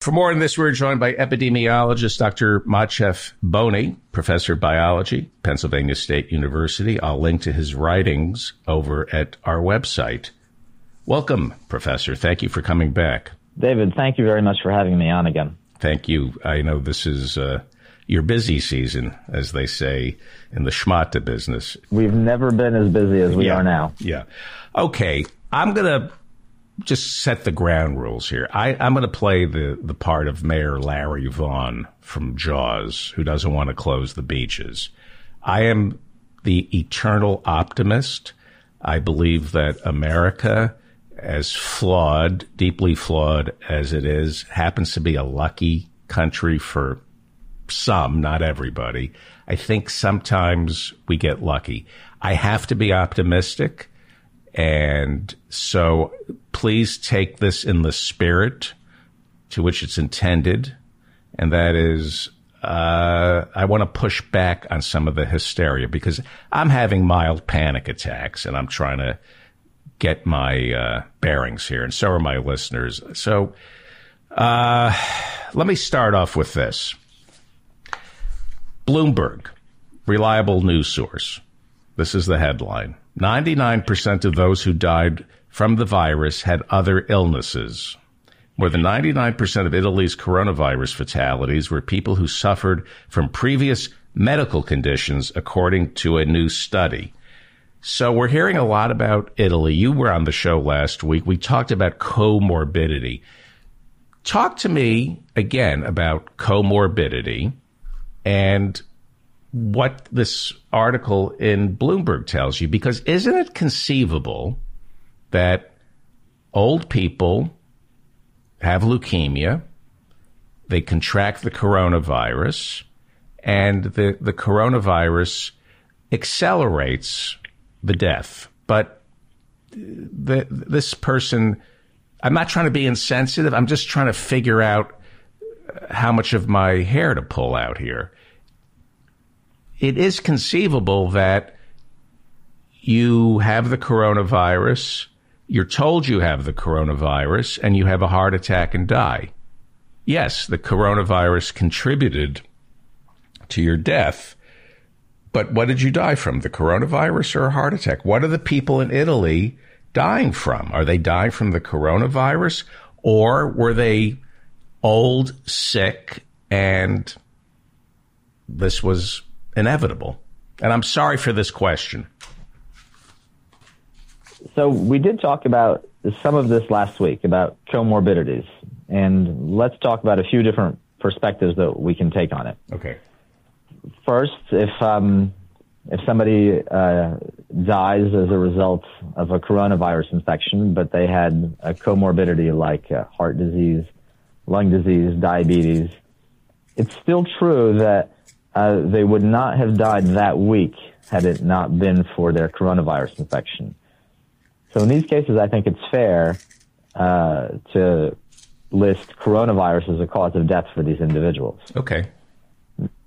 For more on this, we're joined by epidemiologist Dr. Maciej Boni, professor of biology, Pennsylvania State University. I'll link to his writings over at our website. Welcome, Professor. Thank you for coming back. David, thank you very much for having me on again. Thank you. I know this is uh, your busy season, as they say in the schmata business. We've never been as busy as we yeah. are now. Yeah. Okay. I'm going to just set the ground rules here. I, am going to play the, the part of Mayor Larry Vaughn from Jaws, who doesn't want to close the beaches. I am the eternal optimist. I believe that America, as flawed, deeply flawed as it is, happens to be a lucky country for some, not everybody. I think sometimes we get lucky. I have to be optimistic. And so please take this in the spirit to which it's intended. And that is, uh, I want to push back on some of the hysteria because I'm having mild panic attacks and I'm trying to get my uh, bearings here. And so are my listeners. So uh, let me start off with this Bloomberg, reliable news source. This is the headline. 99% of those who died from the virus had other illnesses. More than 99% of Italy's coronavirus fatalities were people who suffered from previous medical conditions, according to a new study. So we're hearing a lot about Italy. You were on the show last week. We talked about comorbidity. Talk to me again about comorbidity and what this article in Bloomberg tells you, because isn't it conceivable that old people have leukemia, they contract the coronavirus, and the, the coronavirus accelerates the death. But the, this person, I'm not trying to be insensitive, I'm just trying to figure out how much of my hair to pull out here it is conceivable that you have the coronavirus, you're told you have the coronavirus, and you have a heart attack and die. Yes, the coronavirus contributed to your death. But what did you die from? The coronavirus or a heart attack? What are the people in Italy dying from? Are they dying from the coronavirus or were they old, sick, and this was inevitable? And I'm sorry for this question. So we did talk about some of this last week about comorbidities, and let's talk about a few different perspectives that we can take on it. Okay. First, if um, if somebody uh, dies as a result of a coronavirus infection, but they had a comorbidity like uh, heart disease, lung disease, diabetes, it's still true that uh, they would not have died that week had it not been for their coronavirus infection. So in these cases, I think it's fair uh, to list coronavirus as a cause of death for these individuals. Okay.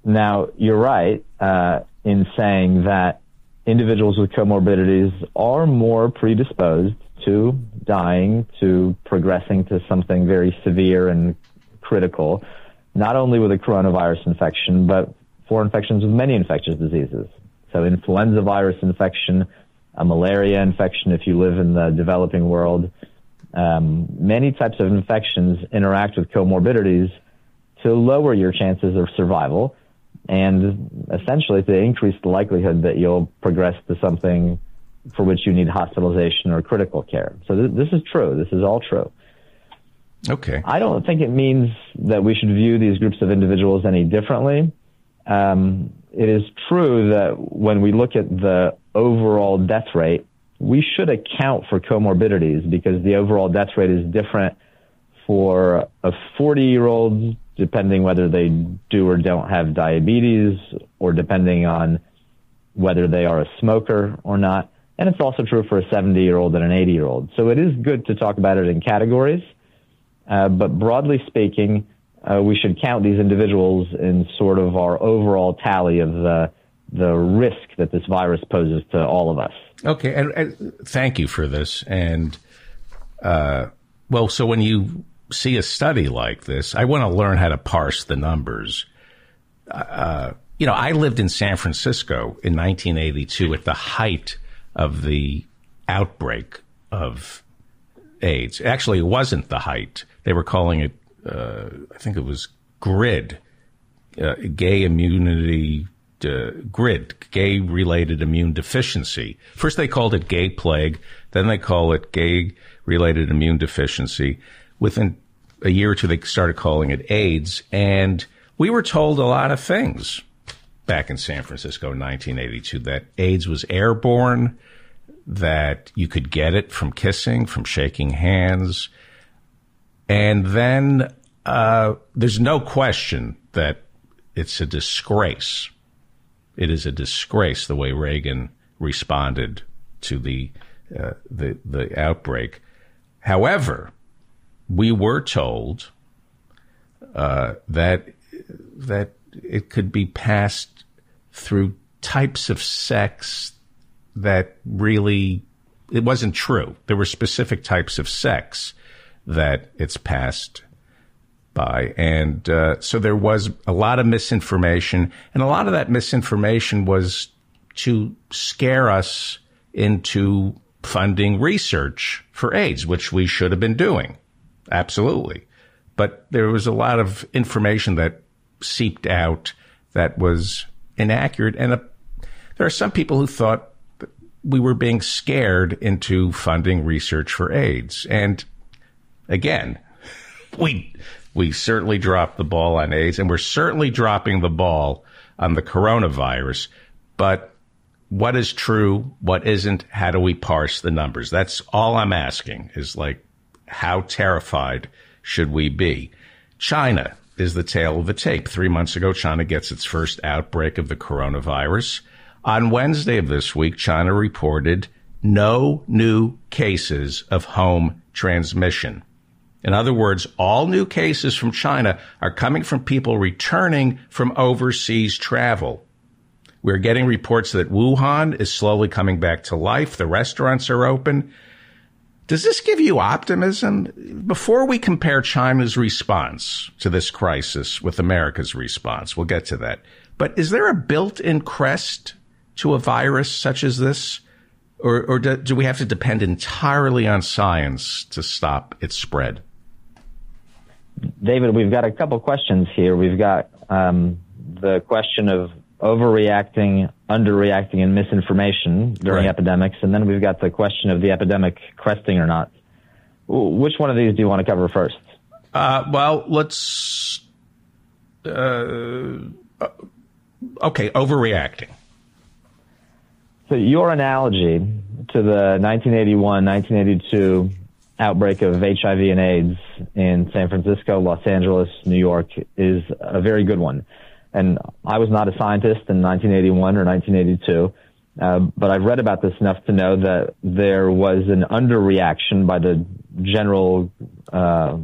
Now, you're right uh, in saying that individuals with comorbidities are more predisposed to dying, to progressing to something very severe and critical, not only with a coronavirus infection, but for infections with many infectious diseases. So influenza virus infection, a malaria infection if you live in the developing world. Um, many types of infections interact with comorbidities to lower your chances of survival and essentially to increase the likelihood that you'll progress to something for which you need hospitalization or critical care. So th- this is true. This is all true. Okay. I don't think it means that we should view these groups of individuals any differently um, it is true that when we look at the overall death rate, we should account for comorbidities because the overall death rate is different for a 40 year old, depending whether they do or don't have diabetes, or depending on whether they are a smoker or not. And it's also true for a 70 year old and an 80 year old. So it is good to talk about it in categories. Uh, but broadly speaking, uh, we should count these individuals in sort of our overall tally of the the risk that this virus poses to all of us. Okay, and, and thank you for this. And uh, well, so when you see a study like this, I want to learn how to parse the numbers. Uh, you know, I lived in San Francisco in 1982 at the height of the outbreak of AIDS. Actually, it wasn't the height. They were calling it, uh, I think it was GRID, uh, gay immunity uh, grid, gay related immune deficiency. First they called it gay plague, then they call it gay related immune deficiency. Within a year or two, they started calling it AIDS. And we were told a lot of things back in San Francisco in 1982 that AIDS was airborne, that you could get it from kissing, from shaking hands. And then uh, there's no question that it's a disgrace. It is a disgrace the way Reagan responded to the uh, the the outbreak. However, we were told uh, that that it could be passed through types of sex that really it wasn't true. There were specific types of sex that it's passed by. And uh, so there was a lot of misinformation, and a lot of that misinformation was to scare us into funding research for AIDS, which we should have been doing. Absolutely. But there was a lot of information that seeped out that was inaccurate. And a, there are some people who thought we were being scared into funding research for AIDS. And again, we we certainly dropped the ball on AIDS, and we're certainly dropping the ball on the coronavirus. But what is true? What isn't? How do we parse the numbers? That's all I'm asking is like, how terrified should we be? China is the tail of the tape. Three months ago, China gets its first outbreak of the coronavirus. On Wednesday of this week, China reported no new cases of home transmission. In other words, all new cases from China are coming from people returning from overseas travel. We're getting reports that Wuhan is slowly coming back to life. The restaurants are open. Does this give you optimism? Before we compare China's response to this crisis with America's response, we'll get to that. But is there a built in crest to a virus such as this? Or, or do, do we have to depend entirely on science to stop its spread? David, we've got a couple questions here. We've got um, the question of overreacting, underreacting, and misinformation during right. epidemics, and then we've got the question of the epidemic cresting or not. Which one of these do you want to cover first? Uh, well, let's. Uh, okay, overreacting. So your analogy to the 1981, 1982 outbreak of HIV and AIDS in San Francisco, Los Angeles, New York is a very good one. And I was not a scientist in 1981 or 1982, uh, but I've read about this enough to know that there was an underreaction by the general uh,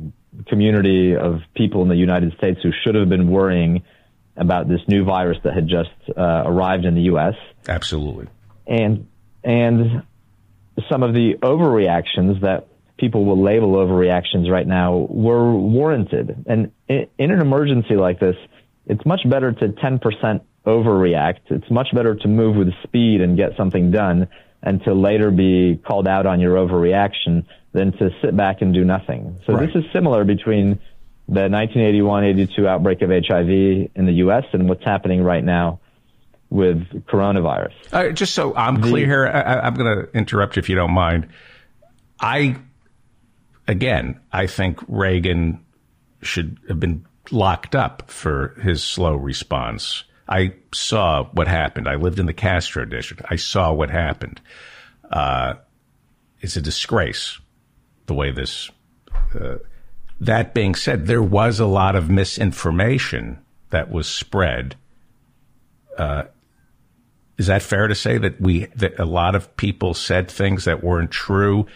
community of people in the United States who should have been worrying about this new virus that had just uh, arrived in the U.S. Absolutely. And and some of the overreactions that people will label overreactions right now were warranted. And in, an emergency like this, it's much better to 10% overreact. It's much better to move with speed and get something done and to later be called out on your overreaction than to sit back and do nothing. So right. this is similar between the 1981-82 outbreak of HIV in the U.S. and what's happening right now with coronavirus. Uh, just so I'm the, clear here, I, I'm going to interrupt you if you don't mind. I again, I think Reagan should have been locked up for his slow response. I saw what happened. I lived in the Castro district. I saw what happened. Uh, it's a disgrace the way this. Uh, that being said, there was a lot of misinformation that was spread. Uh, is that fair to say that we that a lot of people said things that weren't true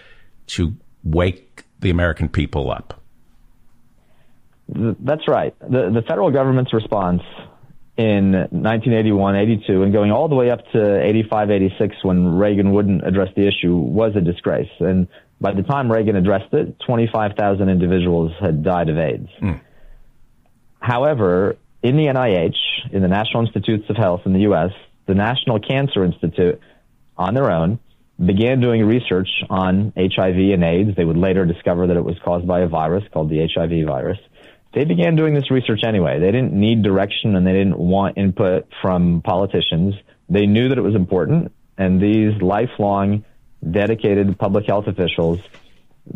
to wake the American people up. That's right. The, the federal government's response in 1981, 82, and going all the way up to 85, 86 when Reagan wouldn't address the issue was a disgrace. And by the time Reagan addressed it, 25,000 individuals had died of AIDS. Mm. However, in the NIH, in the National Institutes of Health in the U.S., the National Cancer Institute, on their own, began doing research on HIV and AIDS. They would later discover that it was caused by a virus called the HIV virus they began doing this research anyway. They didn't need direction and they didn't want input from politicians. They knew that it was important, and these lifelong, dedicated public health officials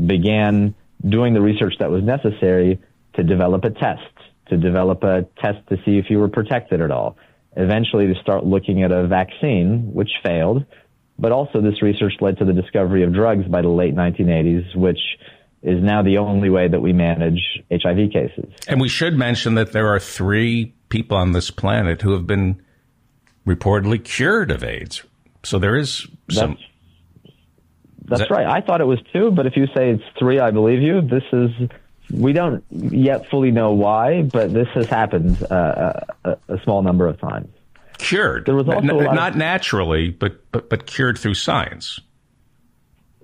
began doing the research that was necessary to develop a test, to develop a test to see if you were protected at all. Eventually, to start looking at a vaccine, which failed, but also this research led to the discovery of drugs by the late 1980s, which is now the only way that we manage HIV cases. And we should mention that there are three people on this planet who have been reportedly cured of AIDS. So there is some. That's, that's that, right. I thought it was two, but if you say it's three, I believe you. This is. We don't yet fully know why, but this has happened uh, a, a, small number of times. Cured. There was also N- not of, naturally, but, but but cured through science.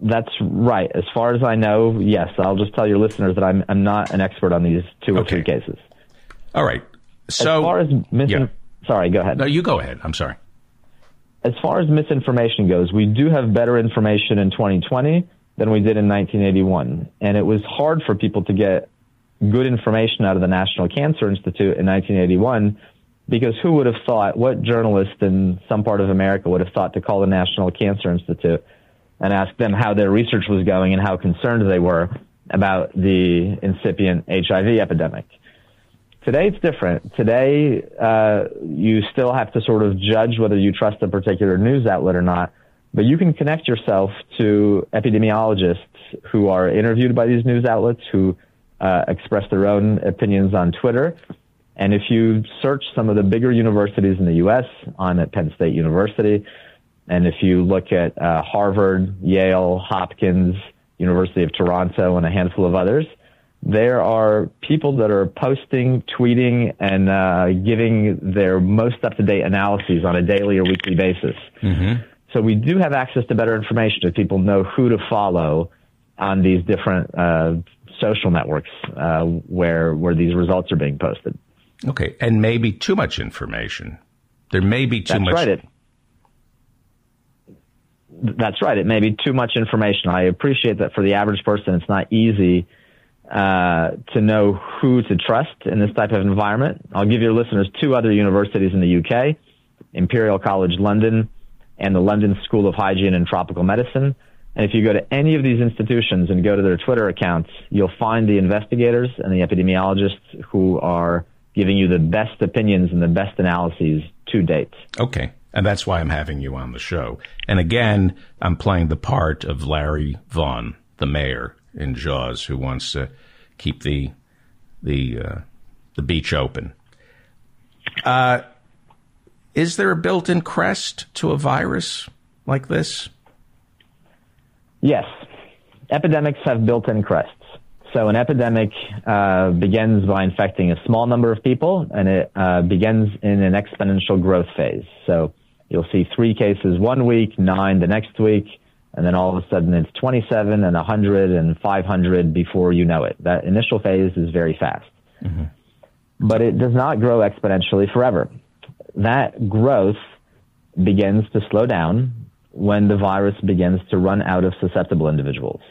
That's right. As far as I know, yes. I'll just tell your listeners that I'm I'm not an expert on these two or okay. three cases. All right. So as far as yeah. sorry, go ahead. No, you go ahead. I'm sorry. As far as misinformation goes, we do have better information in 2020 than we did in 1981, and it was hard for people to get good information out of the National Cancer Institute in 1981 because who would have thought, what journalist in some part of America would have thought to call the National Cancer Institute and ask them how their research was going and how concerned they were about the incipient HIV epidemic. Today it's different. Today, uh, you still have to sort of judge whether you trust a particular news outlet or not, but you can connect yourself to epidemiologists who are interviewed by these news outlets, who uh, express their own opinions on Twitter. And if you search some of the bigger universities in the U.S., I'm at Penn State University. And if you look at uh, Harvard, Yale, Hopkins, University of Toronto, and a handful of others, there are people that are posting, tweeting, and uh, giving their most up-to-date analyses on a daily or weekly basis. Mm-hmm. So we do have access to better information if people know who to follow on these different uh, social networks uh, where where these results are being posted. Okay, and maybe too much information. There may be too That's much. Right. It, that's right. It may be too much information. I appreciate that for the average person, it's not easy uh, to know who to trust in this type of environment. I'll give your listeners two other universities in the UK, Imperial College London and the London School of Hygiene and Tropical Medicine. And if you go to any of these institutions and go to their Twitter accounts, you'll find the investigators and the epidemiologists who are giving you the best opinions and the best analyses to date. Okay. And that's why I'm having you on the show. And again, I'm playing the part of Larry Vaughn, the mayor in Jaws, who wants to keep the the uh, the beach open. Uh, is there a built-in crest to a virus like this? Yes, epidemics have built-in crests. So an epidemic uh, begins by infecting a small number of people, and it uh, begins in an exponential growth phase. So You'll see three cases one week, nine the next week, and then all of a sudden it's 27 and 100 and 500 before you know it. That initial phase is very fast. Mm-hmm. But it does not grow exponentially forever. That growth begins to slow down when the virus begins to run out of susceptible individuals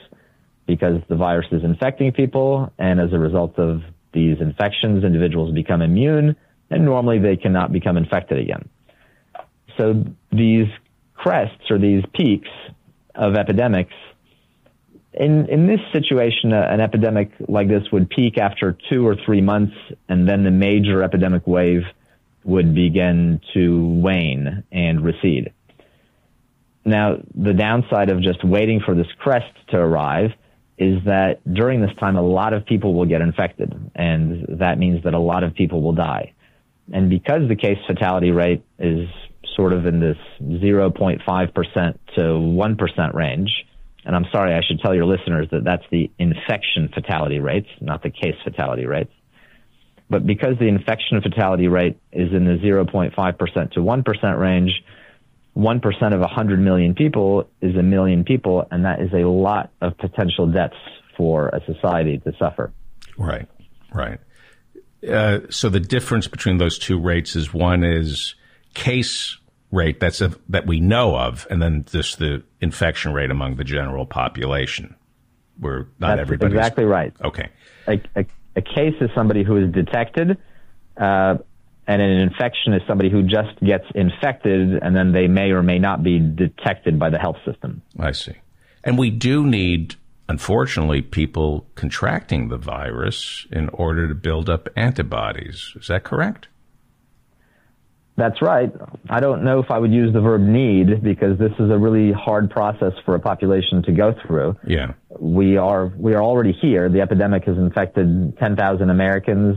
because the virus is infecting people and as a result of these infections, individuals become immune and normally they cannot become infected again. So these crests or these peaks of epidemics, in, in this situation, uh, an epidemic like this would peak after two or three months, and then the major epidemic wave would begin to wane and recede. Now, the downside of just waiting for this crest to arrive is that during this time, a lot of people will get infected, and that means that a lot of people will die. And because the case fatality rate is sort of in this 0.5% to 1% range. And I'm sorry, I should tell your listeners that that's the infection fatality rates, not the case fatality rates. But because the infection fatality rate is in the 0.5% to 1% range, 1% of 100 million people is a million people, and that is a lot of potential deaths for a society to suffer. Right, right. Uh, so the difference between those two rates is one is case rate that's a, that we know of, and then just the infection rate among the general population, where not everybody. Exactly right. Okay. A, a, a, case is somebody who is detected, uh, and an infection is somebody who just gets infected, and then they may or may not be detected by the health system. I see. And we do need unfortunately, people contracting the virus in order to build up antibodies. Is that correct? That's right. I don't know if I would use the verb need because this is a really hard process for a population to go through. Yeah. We are, we are already here. The epidemic has infected 10,000 Americans.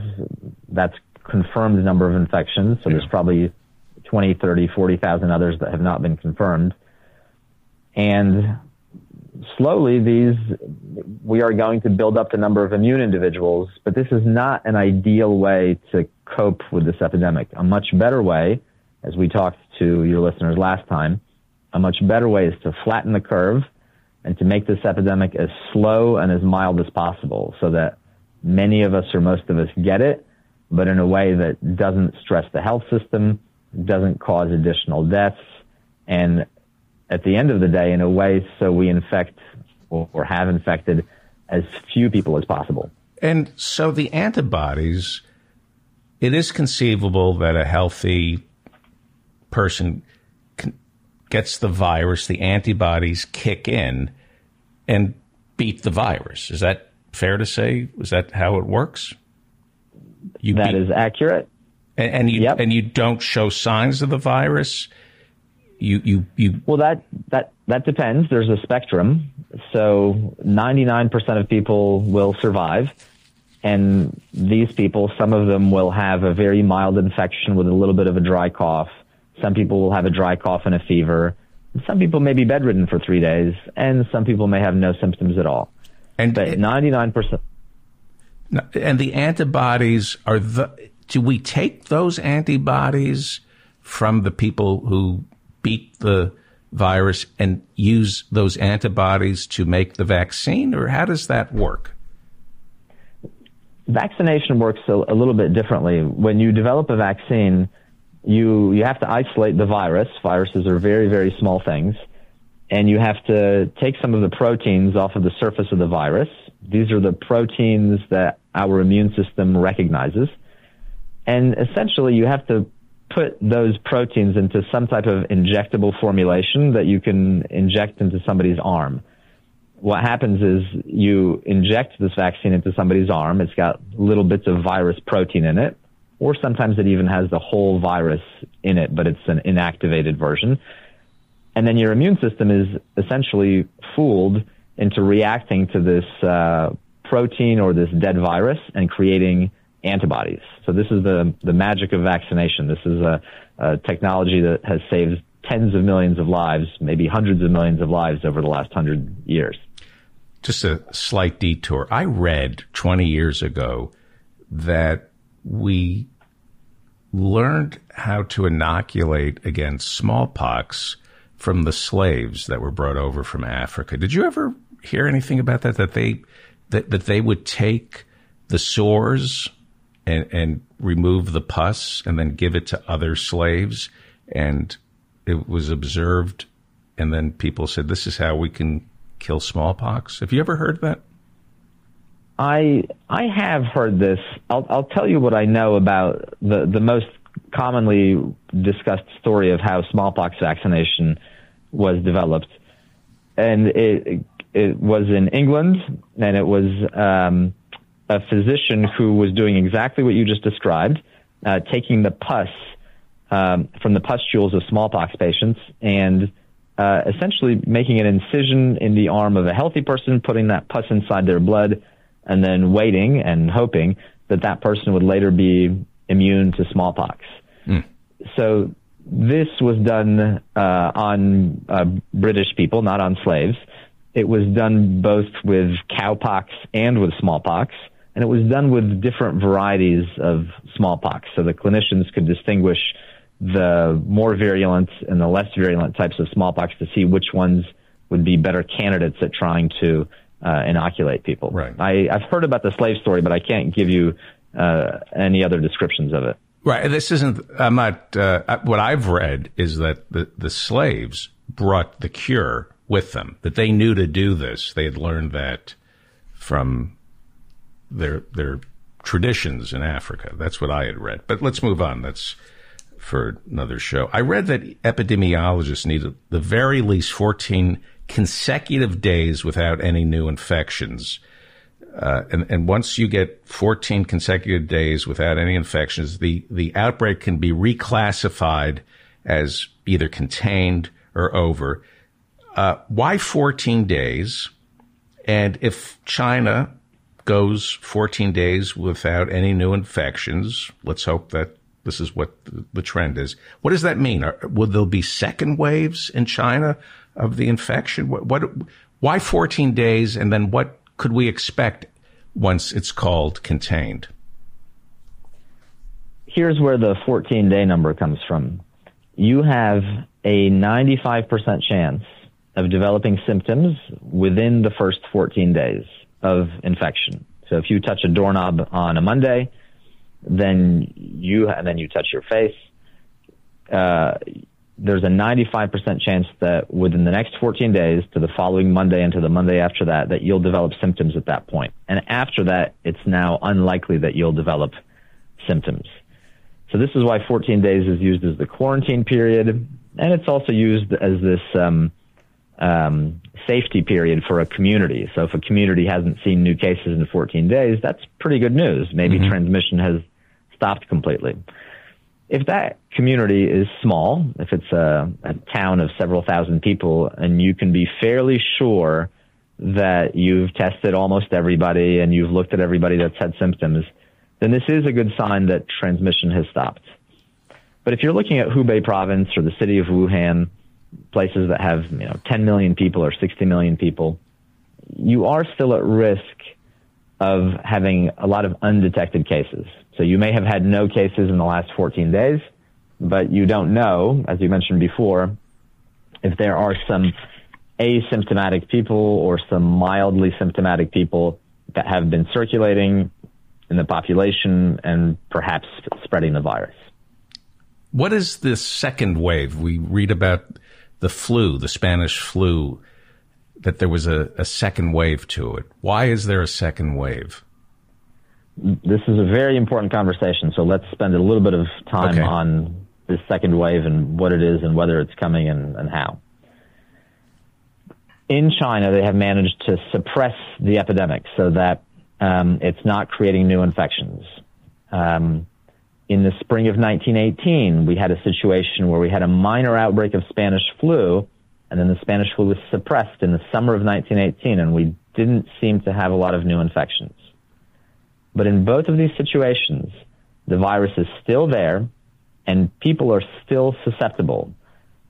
That's confirmed number of infections. So yeah. there's probably 20, 30, 40,000 others that have not been confirmed. And slowly these we are going to build up the number of immune individuals, but this is not an ideal way to cope with this epidemic. A much better way, as we talked to your listeners last time, a much better way is to flatten the curve and to make this epidemic as slow and as mild as possible so that many of us or most of us get it, but in a way that doesn't stress the health system, doesn't cause additional deaths, and at the end of the day in a way so we infect or, or have infected as few people as possible. And so the antibodies, it is conceivable that a healthy person can, gets the virus, the antibodies kick in and beat the virus. Is that fair to say? Is that how it works? You that beat, is accurate. And, and you yep. and you don't show signs of the virus? You you you well that that that depends. There's a spectrum. So 99% of people will survive. And these people some of them will have a very mild infection with a little bit of a dry cough. Some people will have a dry cough and a fever. Some people may be bedridden for 3 days. And some people may have no symptoms at all. And but 99% and the antibodies are the do we take those antibodies from the people who beat the virus and use those antibodies to make the vaccine, or how does that work? Vaccination works a, a little bit differently. When you develop a vaccine, you you have to isolate the virus. Viruses are very very small things, and you have to take some of the proteins off of the surface of the virus. These are the proteins that our immune system recognizes, and essentially you have to put those proteins into some type of injectable formulation that you can inject into somebody's arm. What happens is you inject this vaccine into somebody's arm. It's got little bits of virus protein in it, or sometimes it even has the whole virus in it, but it's an inactivated version. And then your immune system is essentially fooled into reacting to this uh, protein or this dead virus and creating antibodies. So this is the, the magic of vaccination. This is a, a technology that has saved tens of millions of lives, maybe hundreds of millions of lives over the last hundred years. Just a slight detour. I read 20 years ago that we learned how to inoculate against smallpox from the slaves that were brought over from Africa. Did you ever hear anything about that? That they that, that they would take the sores and, and remove the pus and then give it to other slaves. And it was observed. And then people said, this is how we can kill smallpox. Have you ever heard that? I I have heard this. I'll I'll tell you what I know about the the most commonly discussed story of how smallpox vaccination was developed, and it it was in England, and it was um, a physician who was doing exactly what you just described, uh, taking the pus um, from the pustules of smallpox patients and uh, essentially making an incision in the arm of a healthy person, putting that pus inside their blood, and then waiting and hoping that that person would later be immune to smallpox. Mm. So this was done uh, on uh, British people, not on slaves. It was done both with cowpox and with smallpox and it was done with different varieties of smallpox. So the clinicians could distinguish the more virulent and the less virulent types of smallpox to see which ones would be better candidates at trying to uh, inoculate people. Right. I, I've heard about the slave story, but I can't give you uh, any other descriptions of it. Right. This isn't. I'm not. Uh, what I've read is that the the slaves brought the cure with them. That they knew to do this. They had learned that from their their traditions in Africa. That's what I had read. But let's move on. That's for another show. I read that epidemiologists need the very least 14 consecutive days without any new infections. Uh, and, and once you get 14 consecutive days without any infections, the, the outbreak can be reclassified as either contained or over. Uh, why 14 days? And if China goes 14 days without any new infections, let's hope that this is what the trend is. What does that mean? Are, will there be second waves in China of the infection? What, what, why 14 days? And then what could we expect once it's called contained? Here's where the 14 day number comes from. You have a 95% chance of developing symptoms within the first 14 days of infection. So if you touch a doorknob on a Monday, then you and then you touch your face. Uh, there's a 95% chance that within the next 14 days to the following Monday and to the Monday after that, that you'll develop symptoms at that point. And after that, it's now unlikely that you'll develop symptoms. So this is why 14 days is used as the quarantine period, and it's also used as this um, um, safety period for a community. So if a community hasn't seen new cases in 14 days, that's pretty good news. Maybe mm-hmm. transmission has stopped completely. If that community is small, if it's a, a town of several thousand people, and you can be fairly sure that you've tested almost everybody and you've looked at everybody that's had symptoms, then this is a good sign that transmission has stopped. But if you're looking at Hubei province or the city of Wuhan, places that have you know 10 million people or 60 million people, you are still at risk of having a lot of undetected cases. So you may have had no cases in the last 14 days, but you don't know, as you mentioned before, if there are some asymptomatic people or some mildly symptomatic people that have been circulating in the population and perhaps spreading the virus. What is this second wave? We read about the flu, the Spanish flu, that there was a, a second wave to it. Why is there a second wave? This is a very important conversation, so let's spend a little bit of time okay. on this second wave and what it is and whether it's coming and, and how. In China, they have managed to suppress the epidemic so that um, it's not creating new infections. Um, in the spring of 1918, we had a situation where we had a minor outbreak of Spanish flu, and then the Spanish flu was suppressed in the summer of 1918, and we didn't seem to have a lot of new infections. But in both of these situations, the virus is still there, and people are still susceptible.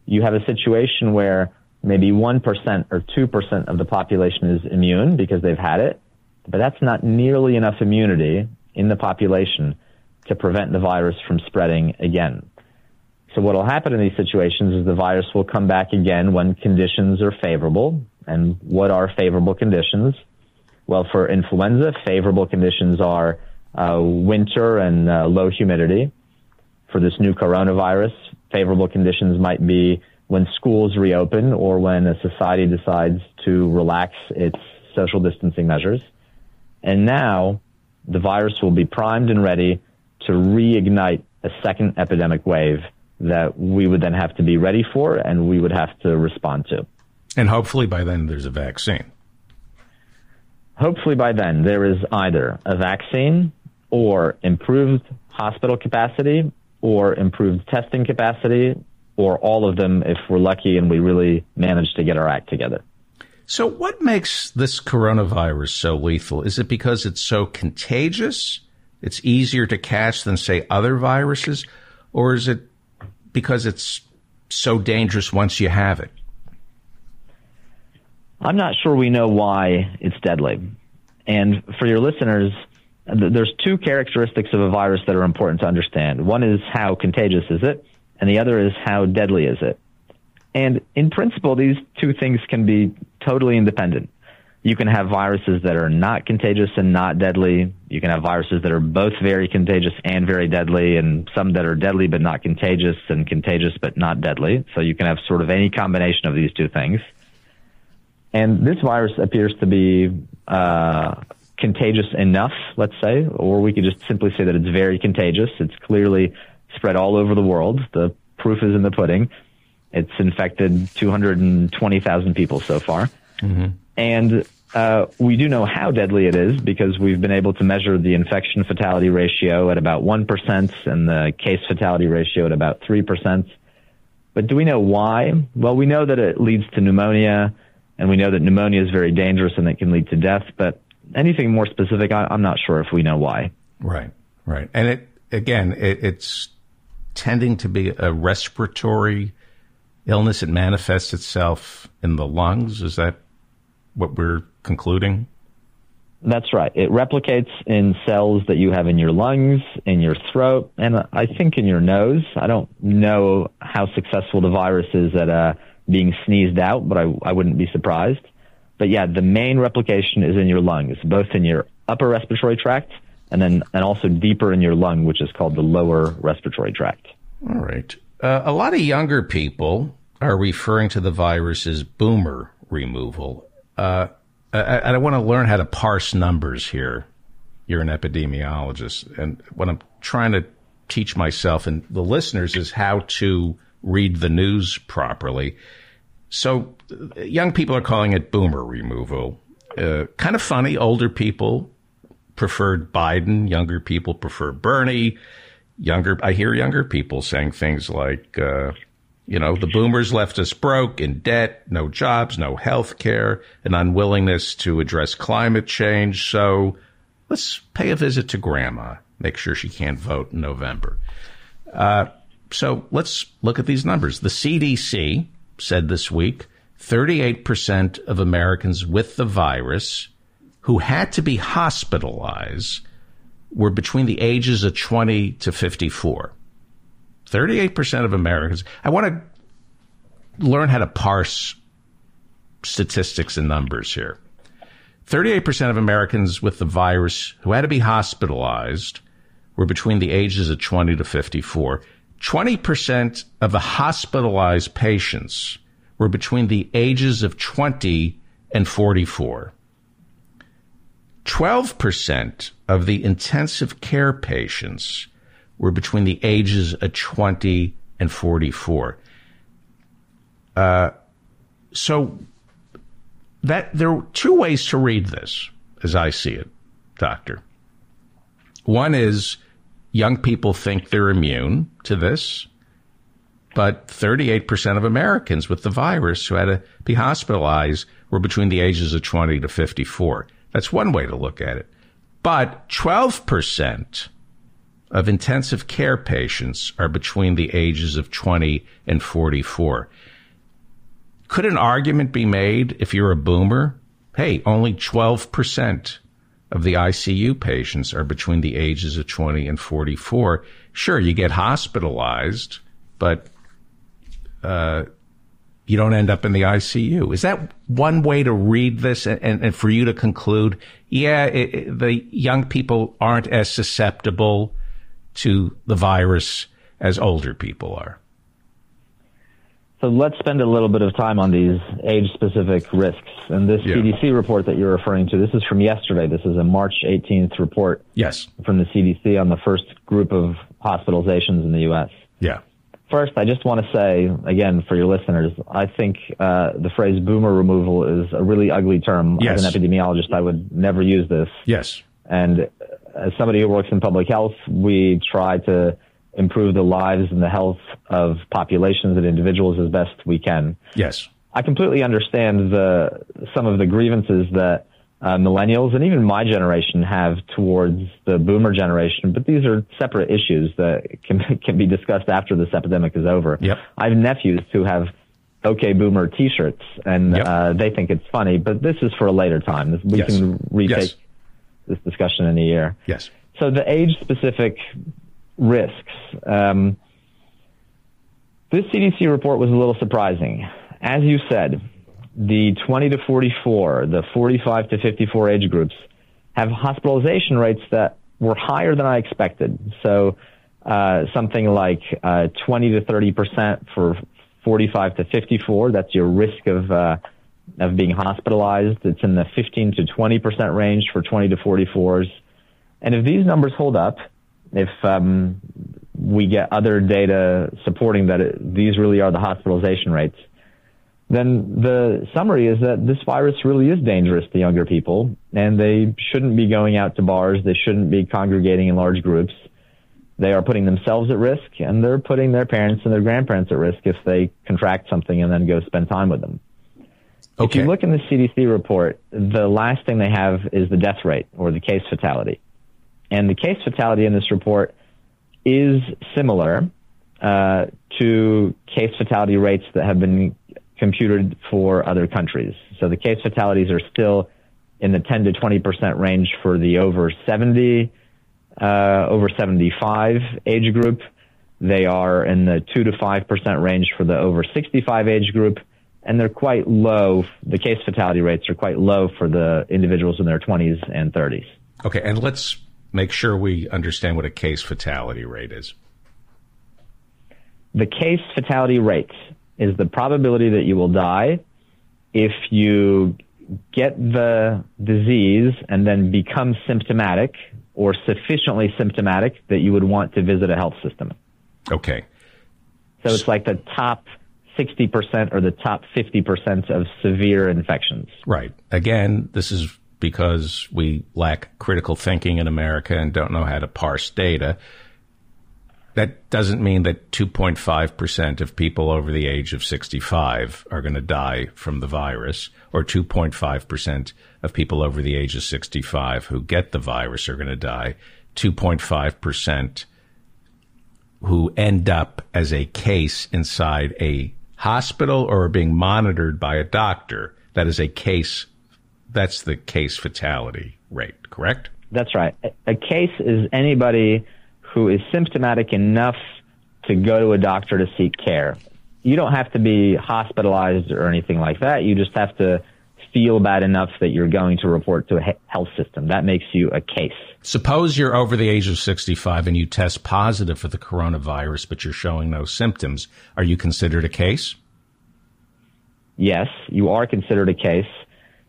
You have a situation where maybe 1% or 2% of the population is immune because they've had it, but that's not nearly enough immunity in the population to prevent the virus from spreading again. So what will happen in these situations is the virus will come back again when conditions are favorable. And what are favorable conditions? Well, for influenza, favorable conditions are uh, winter and uh, low humidity. For this new coronavirus, favorable conditions might be when schools reopen or when a society decides to relax its social distancing measures. And now the virus will be primed and ready to reignite a second epidemic wave that we would then have to be ready for and we would have to respond to. And hopefully by then there's a vaccine. Hopefully by then there is either a vaccine or improved hospital capacity or improved testing capacity or all of them if we're lucky and we really manage to get our act together. So what makes this coronavirus so lethal? Is it because it's so contagious? It's easier to catch than, say, other viruses? Or is it because it's so dangerous once you have it? I'm not sure we know why it's deadly. And for your listeners, there's two characteristics of a virus that are important to understand. One is how contagious is it, and the other is how deadly is it. And in principle, these two things can be totally independent. You can have viruses that are not contagious and not deadly. You can have viruses that are both very contagious and very deadly, and some that are deadly but not contagious and contagious but not deadly. So you can have sort of any combination of these two things. And this virus appears to be uh, contagious enough, let's say, or we could just simply say that it's very contagious. It's clearly spread all over the world. The proof is in the pudding. It's infected 220,000 people so far. Mm-hmm. And uh, we do know how deadly it is because we've been able to measure the infection fatality ratio at about 1% and the case fatality ratio at about 3%. But do we know why? Well, we know that it leads to pneumonia, and we know that pneumonia is very dangerous and it can lead to death. But anything more specific, I, am not sure if we know why. Right, right. And it again, it, it's tending to be a respiratory illness. It manifests itself in the lungs. Is that what we're concluding? That's right. It replicates in cells that you have in your lungs, in your throat, and I think in your nose. I don't know how successful the virus is at uh, being sneezed out, but I, I wouldn't be surprised. But yeah, the main replication is in your lungs, both in your upper respiratory tract and then and also deeper in your lung, which is called the lower respiratory tract. All right. Uh, a lot of younger people are referring to the virus as boomer removal. Uh, I, I want to learn how to parse numbers here. You're an epidemiologist, and what I'm trying to teach myself and the listeners is how to read the news properly. So, young people are calling it boomer removal. Uh, kind of funny. Older people preferred Biden. Younger people prefer Bernie. Younger, I hear younger people saying things like, uh, you know, the boomers left us broke, in debt, no jobs, no health care, an unwillingness to address climate change. So let's pay a visit to grandma, make sure she can't vote in November. Uh, so let's look at these numbers. The CDC said this week 38% of Americans with the virus who had to be hospitalized were between the ages of 20 to 54. 38% of Americans. I want to learn how to parse statistics and numbers here. 38% of Americans with the virus who had to be hospitalized were between the ages of 20 to 54. 20% of the hospitalized patients were between the ages of 20 and 44. 12% of the intensive care patients were between the ages of 20 and 44. Uh, so that there are two ways to read this, as I see it, doctor. One is young people think they're immune to this, but 38% of Americans with the virus who had to be hospitalized were between the ages of 20 to 54. That's one way to look at it. But 12% of intensive care patients are between the ages of 20 and 44. Could an argument be made if you're a boomer? Hey, only 12% of the ICU patients are between the ages of 20 and 44. Sure, you get hospitalized, but uh, you don't end up in the ICU. Is that one way to read this and, and, for you to conclude, yeah, it, it, the young people aren't as susceptible to the virus as older people are. So let's spend a little bit of time on these age specific risks. And this yeah. CDC report that you're referring to, this is from yesterday. This is a March 18th report. Yes. From the CDC on the first group of hospitalizations in the U.S. Yeah. First, I just want to say, again, for your listeners, I think uh, the phrase boomer removal is a really ugly term. Yes. As an epidemiologist, I would never use this. Yes. And as somebody who works in public health, we try to improve the lives and the health of populations and individuals as best we can. Yes. I completely understand the some of the grievances that uh, millennials and even my generation have towards the boomer generation, but these are separate issues that can can be discussed after this epidemic is over. Yep. I have nephews who have OK Boomer T-shirts, and yep. uh, they think it's funny, but this is for a later time. We yes. can retake. Yes this discussion in a year. Yes. So the age-specific risks. Um, this CDC report was a little surprising. As you said, the 20 to 44, the 45 to 54 age groups have hospitalization rates that were higher than I expected. So uh, something like uh, 20 to 30 percent for 45 to 54. That's your risk of uh, of being hospitalized. It's in the 15 to 20 percent range for 20 to 44s. And if these numbers hold up, if um, we get other data supporting that it, these really are the hospitalization rates, then the summary is that this virus really is dangerous to younger people, and they shouldn't be going out to bars. They shouldn't be congregating in large groups. They are putting themselves at risk, and they're putting their parents and their grandparents at risk if they contract something and then go spend time with them. Okay. If you look in the CDC report, the last thing they have is the death rate or the case fatality. And the case fatality in this report is similar uh, to case fatality rates that have been computed for other countries. So the case fatalities are still in the 10 to 20 percent range for the over 70, uh, over 75 age group. They are in the 2 to 5 percent range for the over 65 age group, and they're quite low. The case fatality rates are quite low for the individuals in their 20s and 30s. Okay, and let's make sure we understand what a case fatality rate is. The case fatality rate is the probability that you will die if you get the disease and then become symptomatic or sufficiently symptomatic that you would want to visit a health system. Okay. So it's like the top 60% or the top 50% of severe infections. Right. Again, this is because we lack critical thinking in America and don't know how to parse data that doesn't mean that 2.5% of people over the age of 65 are going to die from the virus, or 2.5% of people over the age of 65 who get the virus are going to die. 2.5% who end up as a case inside a hospital or being monitored by a doctor. That is a case. That's the case fatality rate, correct? That's right. A case is anybody who is symptomatic enough to go to a doctor to seek care. You don't have to be hospitalized or anything like that. You just have to feel bad enough that you're going to report to a health system. That makes you a case. Suppose you're over the age of 65 and you test positive for the coronavirus, but you're showing no symptoms. Are you considered a case? Yes, you are considered a case.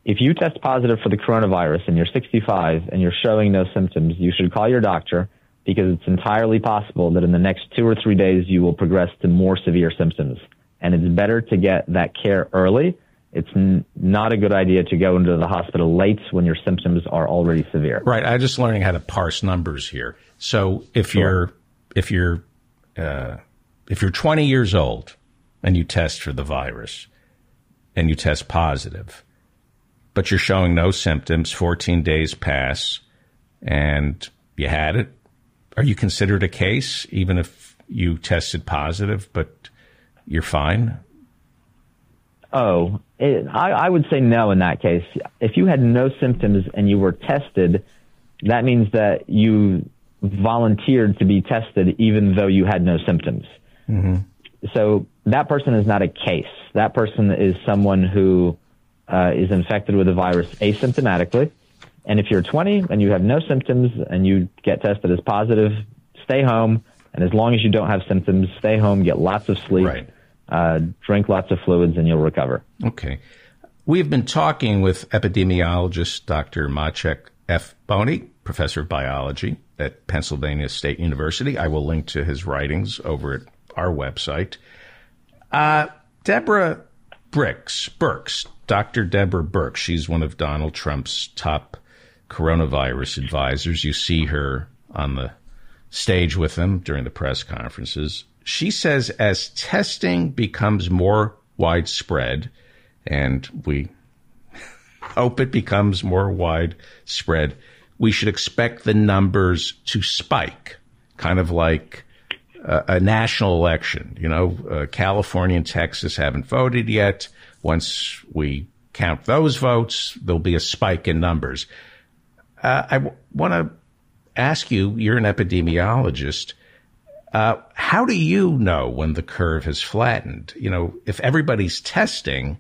If you test positive for the coronavirus and you're 65 and you're showing no symptoms, you should call your doctor because it's entirely possible that in the next two or three days you will progress to more severe symptoms. And it's better to get that care early. It's n- not a good idea to go into the hospital late when your symptoms are already severe. Right. I'm just learning how to parse numbers here. So if sure. you're if you're uh, if you're 20 years old and you test for the virus and you test positive, but you're showing no symptoms, 14 days pass, and you had it, are you considered a case even if you tested positive, but you're fine? Oh, it, I, I would say no in that case. If you had no symptoms and you were tested, that means that you volunteered to be tested even though you had no symptoms. Mm-hmm. So that person is not a case. That person is someone who uh, is infected with the virus asymptomatically and if you're 20 and you have no symptoms and you get tested as positive, stay home. And as long as you don't have symptoms, stay home, get lots of sleep, right. Uh, drink lots of fluids, and you'll recover. Okay. We've been talking with epidemiologist Dr. Maciek F. Boni, professor of biology at Pennsylvania State University. I will link to his writings over at our website. Uh, Deborah Bricks, Birx, Dr. Deborah Birx, she's one of Donald Trump's top coronavirus advisors. You see her on the stage with him during the press conferences. She says as testing becomes more widespread, and we hope it becomes more widespread, we should expect the numbers to spike, kind of like a, national election. You know, uh, California and Texas haven't voted yet. Once we count those votes, there'll be a spike in numbers Uh, I w- want to ask you. You're an epidemiologist. Uh, how do you know when the curve has flattened? You know, if everybody's testing,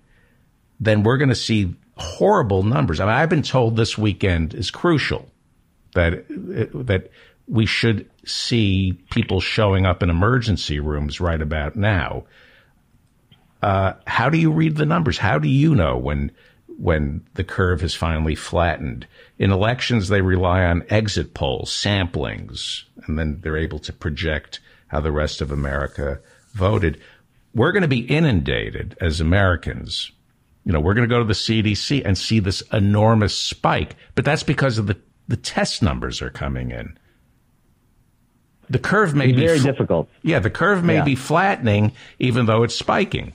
then we're going to see horrible numbers. I mean, I've been told this weekend is crucial that that we should see people showing up in emergency rooms right about now. Uh, how do you read the numbers? How do you know when when the curve has finally flattened? In elections, they rely on exit polls, samplings, and then they're able to project how the rest of America voted. We're going to be inundated as Americans. You know, we're going to go to the CDC and see this enormous spike, but that's because of the, the test numbers are coming in. The curve may it's be very fl- difficult. Yeah, the curve may yeah. be flattening even though it's spiking.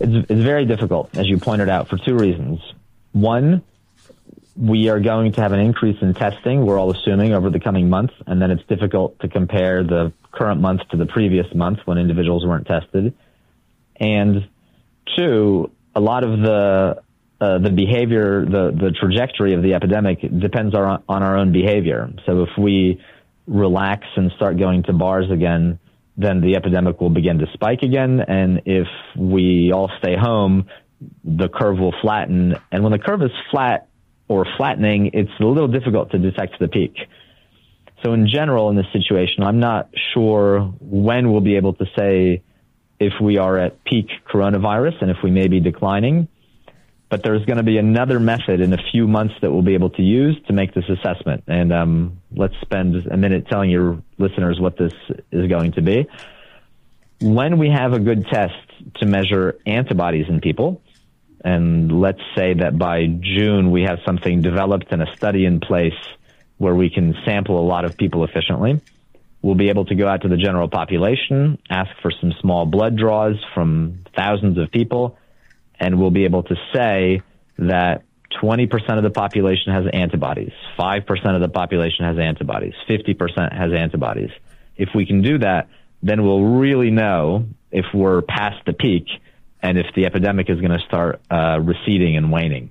It's, it's very difficult, as you pointed out, for two reasons. One, we are going to have an increase in testing, we're all assuming, over the coming months, and then it's difficult to compare the current month to the previous month when individuals weren't tested. And two, a lot of the uh, the behavior, the the trajectory of the epidemic depends on, on our own behavior. So if we relax and start going to bars again, then the epidemic will begin to spike again. And if we all stay home, the curve will flatten. And when the curve is flat, or flattening, it's a little difficult to detect the peak. So in general, in this situation, I'm not sure when we'll be able to say if we are at peak coronavirus and if we may be declining. But there's going to be another method in a few months that we'll be able to use to make this assessment. And um, let's spend a minute telling your listeners what this is going to be. When we have a good test to measure antibodies in people, and let's say that by June we have something developed and a study in place where we can sample a lot of people efficiently. We'll be able to go out to the general population, ask for some small blood draws from thousands of people, and we'll be able to say that 20% of the population has antibodies, 5% of the population has antibodies, 50% has antibodies. If we can do that, then we'll really know if we're past the peak and if the epidemic is going to start uh, receding and waning.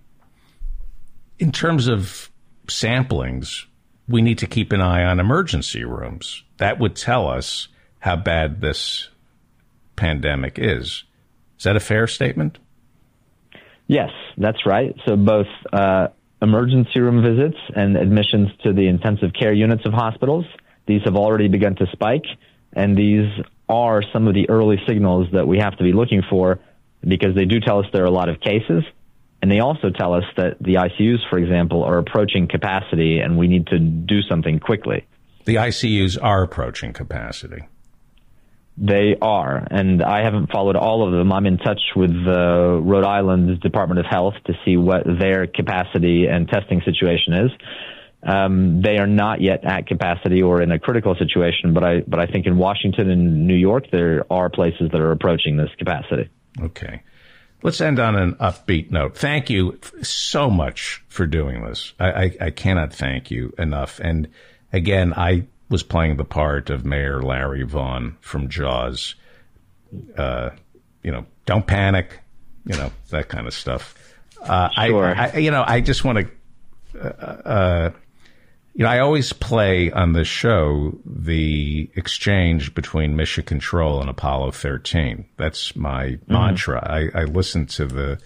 In terms of samplings, we need to keep an eye on emergency rooms. That would tell us how bad this pandemic is. Is that a fair statement? Yes, that's right. So both uh, emergency room visits and admissions to the intensive care units of hospitals, these have already begun to spike, and these are some of the early signals that we have to be looking for because they do tell us there are a lot of cases. And they also tell us that the ICUs, for example, are approaching capacity and we need to do something quickly. The ICUs are approaching capacity. They are, and I haven't followed all of them. I'm in touch with the Rhode Island Department of Health to see what their capacity and testing situation is. Um, they are not yet at capacity or in a critical situation, but I but I think in Washington and New York there are places that are approaching this capacity. Okay. Let's end on an upbeat note. Thank you so much for doing this. I, I, I, cannot thank you enough. And again, I was playing the part of Mayor Larry Vaughn from Jaws. Uh, you know, don't panic, you know, that kind of stuff. Uh, sure. I, I, you know, I just want to, uh, uh you know, I always play on the show the exchange between Mission Control and Apollo 13. That's my mm-hmm. mantra. I, I listen to the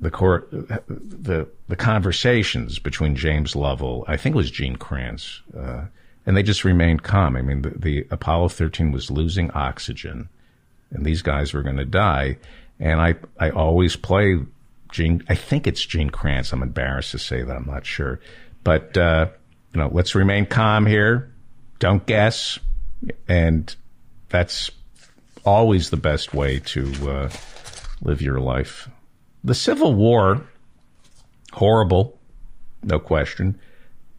the court the the conversations between James Lovell, I think it was Gene Kranz, uh, and they just remained calm. I mean, the, the Apollo 13 was losing oxygen, and these guys were going to die. And I I always play Gene. I think it's Gene Kranz. I'm embarrassed to say that. I'm not sure but uh, you know, let's remain calm here. Don't guess, and that's always the best way to uh, live your life. The Civil War, horrible, no question,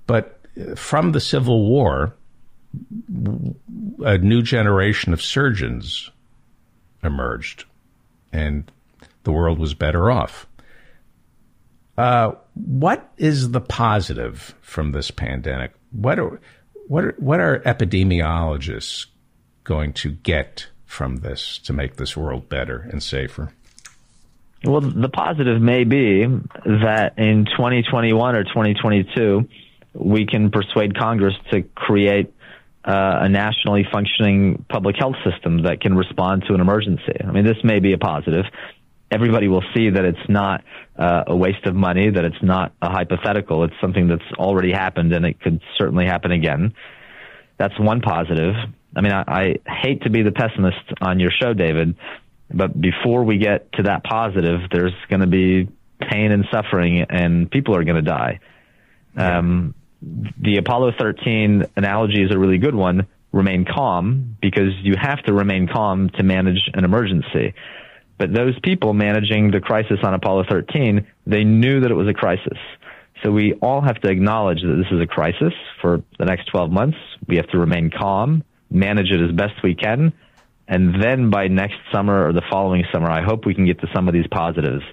but from the Civil War, a new generation of surgeons emerged, and the world was better off. Uh, what is the positive from this pandemic? What are what are, what are epidemiologists going to get from this to make this world better and safer? Well, the positive may be that in 2021 or 2022, we can persuade Congress to create uh, a nationally functioning public health system that can respond to an emergency. I mean, this may be a positive. Everybody will see that it's not uh, a waste of money, that it's not a hypothetical. It's something that's already happened and it could certainly happen again. That's one positive. I mean, I, I hate to be the pessimist on your show, David, but before we get to that positive, there's going to be pain and suffering and people are going to die. Um, the Apollo 13 analogy is a really good one. Remain calm because you have to remain calm to manage an emergency. But those people managing the crisis on Apollo 13, they knew that it was a crisis. So we all have to acknowledge that this is a crisis for the next 12 months. We have to remain calm, manage it as best we can. And then by next summer or the following summer, I hope we can get to some of these positives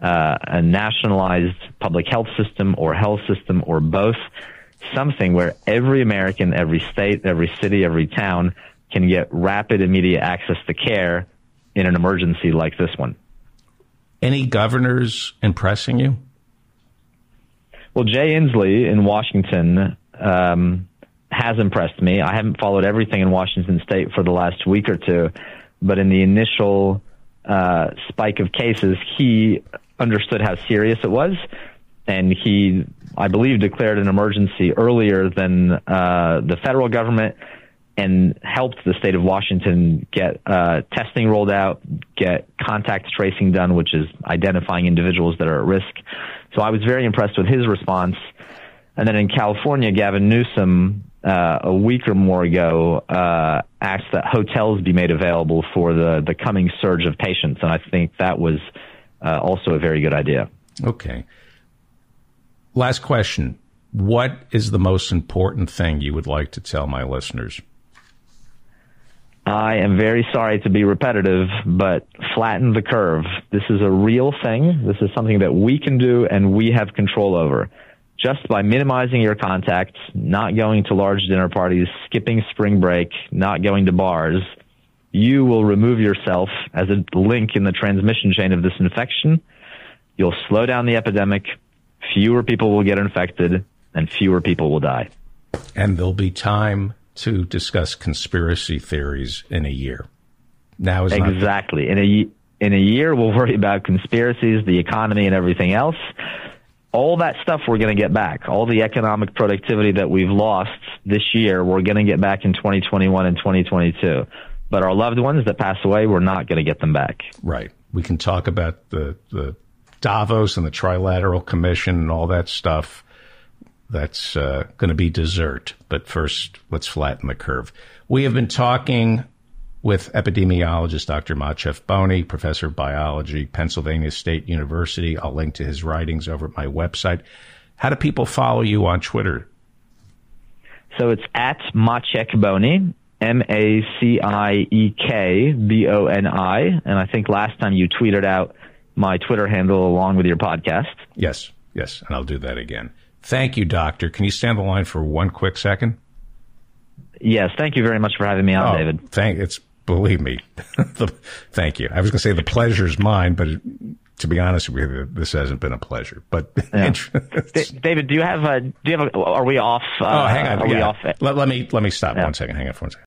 uh, a nationalized public health system or health system or both, something where every American, every state, every city, every town can get rapid, immediate access to care in an emergency like this one. Any governors impressing you? Well, Jay Inslee in Washington um, has impressed me. I haven't followed everything in Washington State for the last week or two, but in the initial uh, spike of cases, he understood how serious it was, and he, I believe, declared an emergency earlier than uh, the federal government and helped the state of Washington get uh, testing rolled out, get contact tracing done, which is identifying individuals that are at risk. So I was very impressed with his response. And then in California, Gavin Newsom, uh, a week or more ago, uh, asked that hotels be made available for the, the coming surge of patients. And I think that was uh, also a very good idea. Okay. Last question. What is the most important thing you would like to tell my listeners? I am very sorry to be repetitive, but flatten the curve. This is a real thing. This is something that we can do and we have control over. Just by minimizing your contacts, not going to large dinner parties, skipping spring break, not going to bars, you will remove yourself as a link in the transmission chain of this infection. You'll slow down the epidemic. Fewer people will get infected and fewer people will die. And there'll be time to discuss conspiracy theories in a year. Now is exactly in a in a year we'll worry about conspiracies, the economy, and everything else. All that stuff we're going to get back. All the economic productivity that we've lost this year, we're going to get back in 2021 and 2022. But our loved ones that pass away, we're not going to get them back. Right. We can talk about the the Davos and the Trilateral Commission and all that stuff that's uh, going to be dessert. But first, let's flatten the curve. We have been talking with epidemiologist Dr. Maciej Boni, professor of biology, Pennsylvania State University. I'll link to his writings over at my website. How do people follow you on Twitter? So it's at Maciej Boni, M A C I E K B O N I. And I think last time you tweeted out my Twitter handle along with your podcast. Yes, yes. And I'll do that again. Thank you, Doctor. Can you stand the line for one quick second? Yes, thank you very much for having me on, oh, David. Thank it's believe me. the, thank you. I was going to say the pleasure's mine, but it, to be honest with you, this hasn't been a pleasure. But yeah. David, do you have a? Do you have a? Are we off? Uh, oh, hang on. Are yeah. we off? Let, let, me let me stop yeah. one second. Hang on for one second.